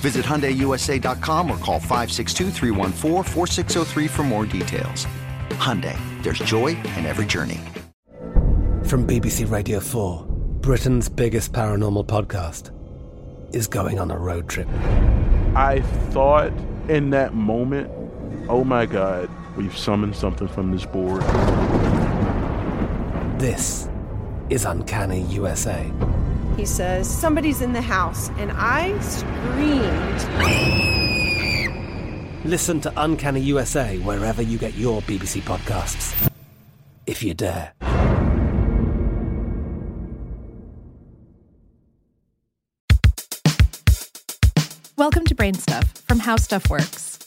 Visit HyundaiUSA.com or call 562 for more details. Hyundai, there's joy in every journey. From BBC Radio 4, Britain's biggest paranormal podcast is going on a road trip. I thought in that moment, oh my God, we've summoned something from this board. This is Uncanny USA he says, Somebody's in the house. And I screamed. Listen to Uncanny USA wherever you get your BBC podcasts, if you dare. Welcome to Brain Stuff from How Stuff Works.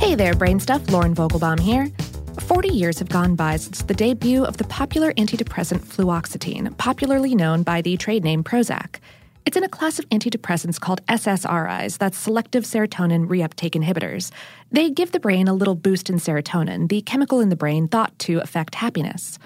Hey there, Brain Stuff. Lauren Vogelbaum here. 40 years have gone by since the debut of the popular antidepressant fluoxetine, popularly known by the trade name Prozac. It's in a class of antidepressants called SSRIs, that's selective serotonin reuptake inhibitors. They give the brain a little boost in serotonin, the chemical in the brain thought to affect happiness.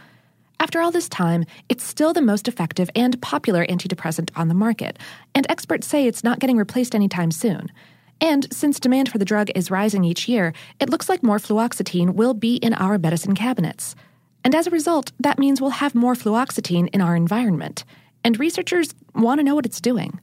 After all this time, it's still the most effective and popular antidepressant on the market, and experts say it's not getting replaced anytime soon. And since demand for the drug is rising each year, it looks like more fluoxetine will be in our medicine cabinets. And as a result, that means we'll have more fluoxetine in our environment. And researchers want to know what it's doing.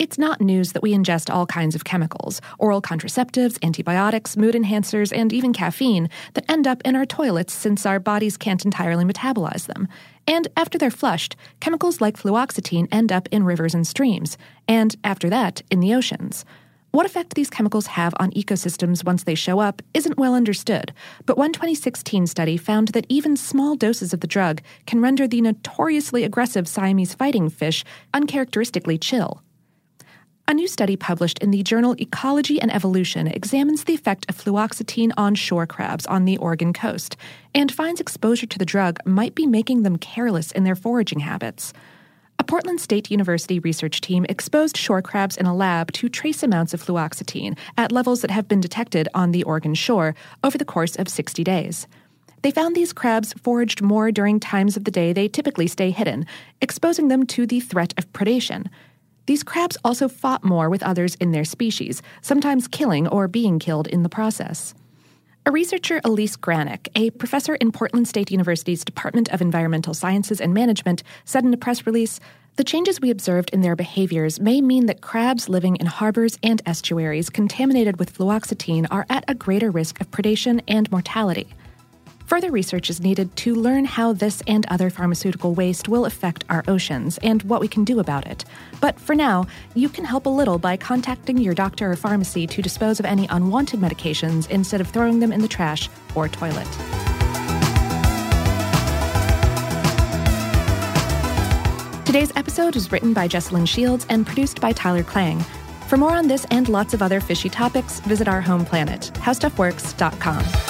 It's not news that we ingest all kinds of chemicals oral contraceptives, antibiotics, mood enhancers, and even caffeine that end up in our toilets since our bodies can't entirely metabolize them. And after they're flushed, chemicals like fluoxetine end up in rivers and streams, and after that, in the oceans. What effect these chemicals have on ecosystems once they show up isn't well understood, but one 2016 study found that even small doses of the drug can render the notoriously aggressive Siamese fighting fish uncharacteristically chill. A new study published in the journal Ecology and Evolution examines the effect of fluoxetine on shore crabs on the Oregon coast and finds exposure to the drug might be making them careless in their foraging habits. A Portland State University research team exposed shore crabs in a lab to trace amounts of fluoxetine at levels that have been detected on the Oregon shore over the course of 60 days. They found these crabs foraged more during times of the day they typically stay hidden, exposing them to the threat of predation. These crabs also fought more with others in their species, sometimes killing or being killed in the process. Researcher, Elise Granek, a professor in Portland State University's Department of Environmental Sciences and Management, said in a press release The changes we observed in their behaviors may mean that crabs living in harbors and estuaries contaminated with fluoxetine are at a greater risk of predation and mortality. Further research is needed to learn how this and other pharmaceutical waste will affect our oceans and what we can do about it. But for now, you can help a little by contacting your doctor or pharmacy to dispose of any unwanted medications instead of throwing them in the trash or toilet. Today's episode was written by Jesslyn Shields and produced by Tyler Klang. For more on this and lots of other fishy topics, visit our home planet, howstuffworks.com.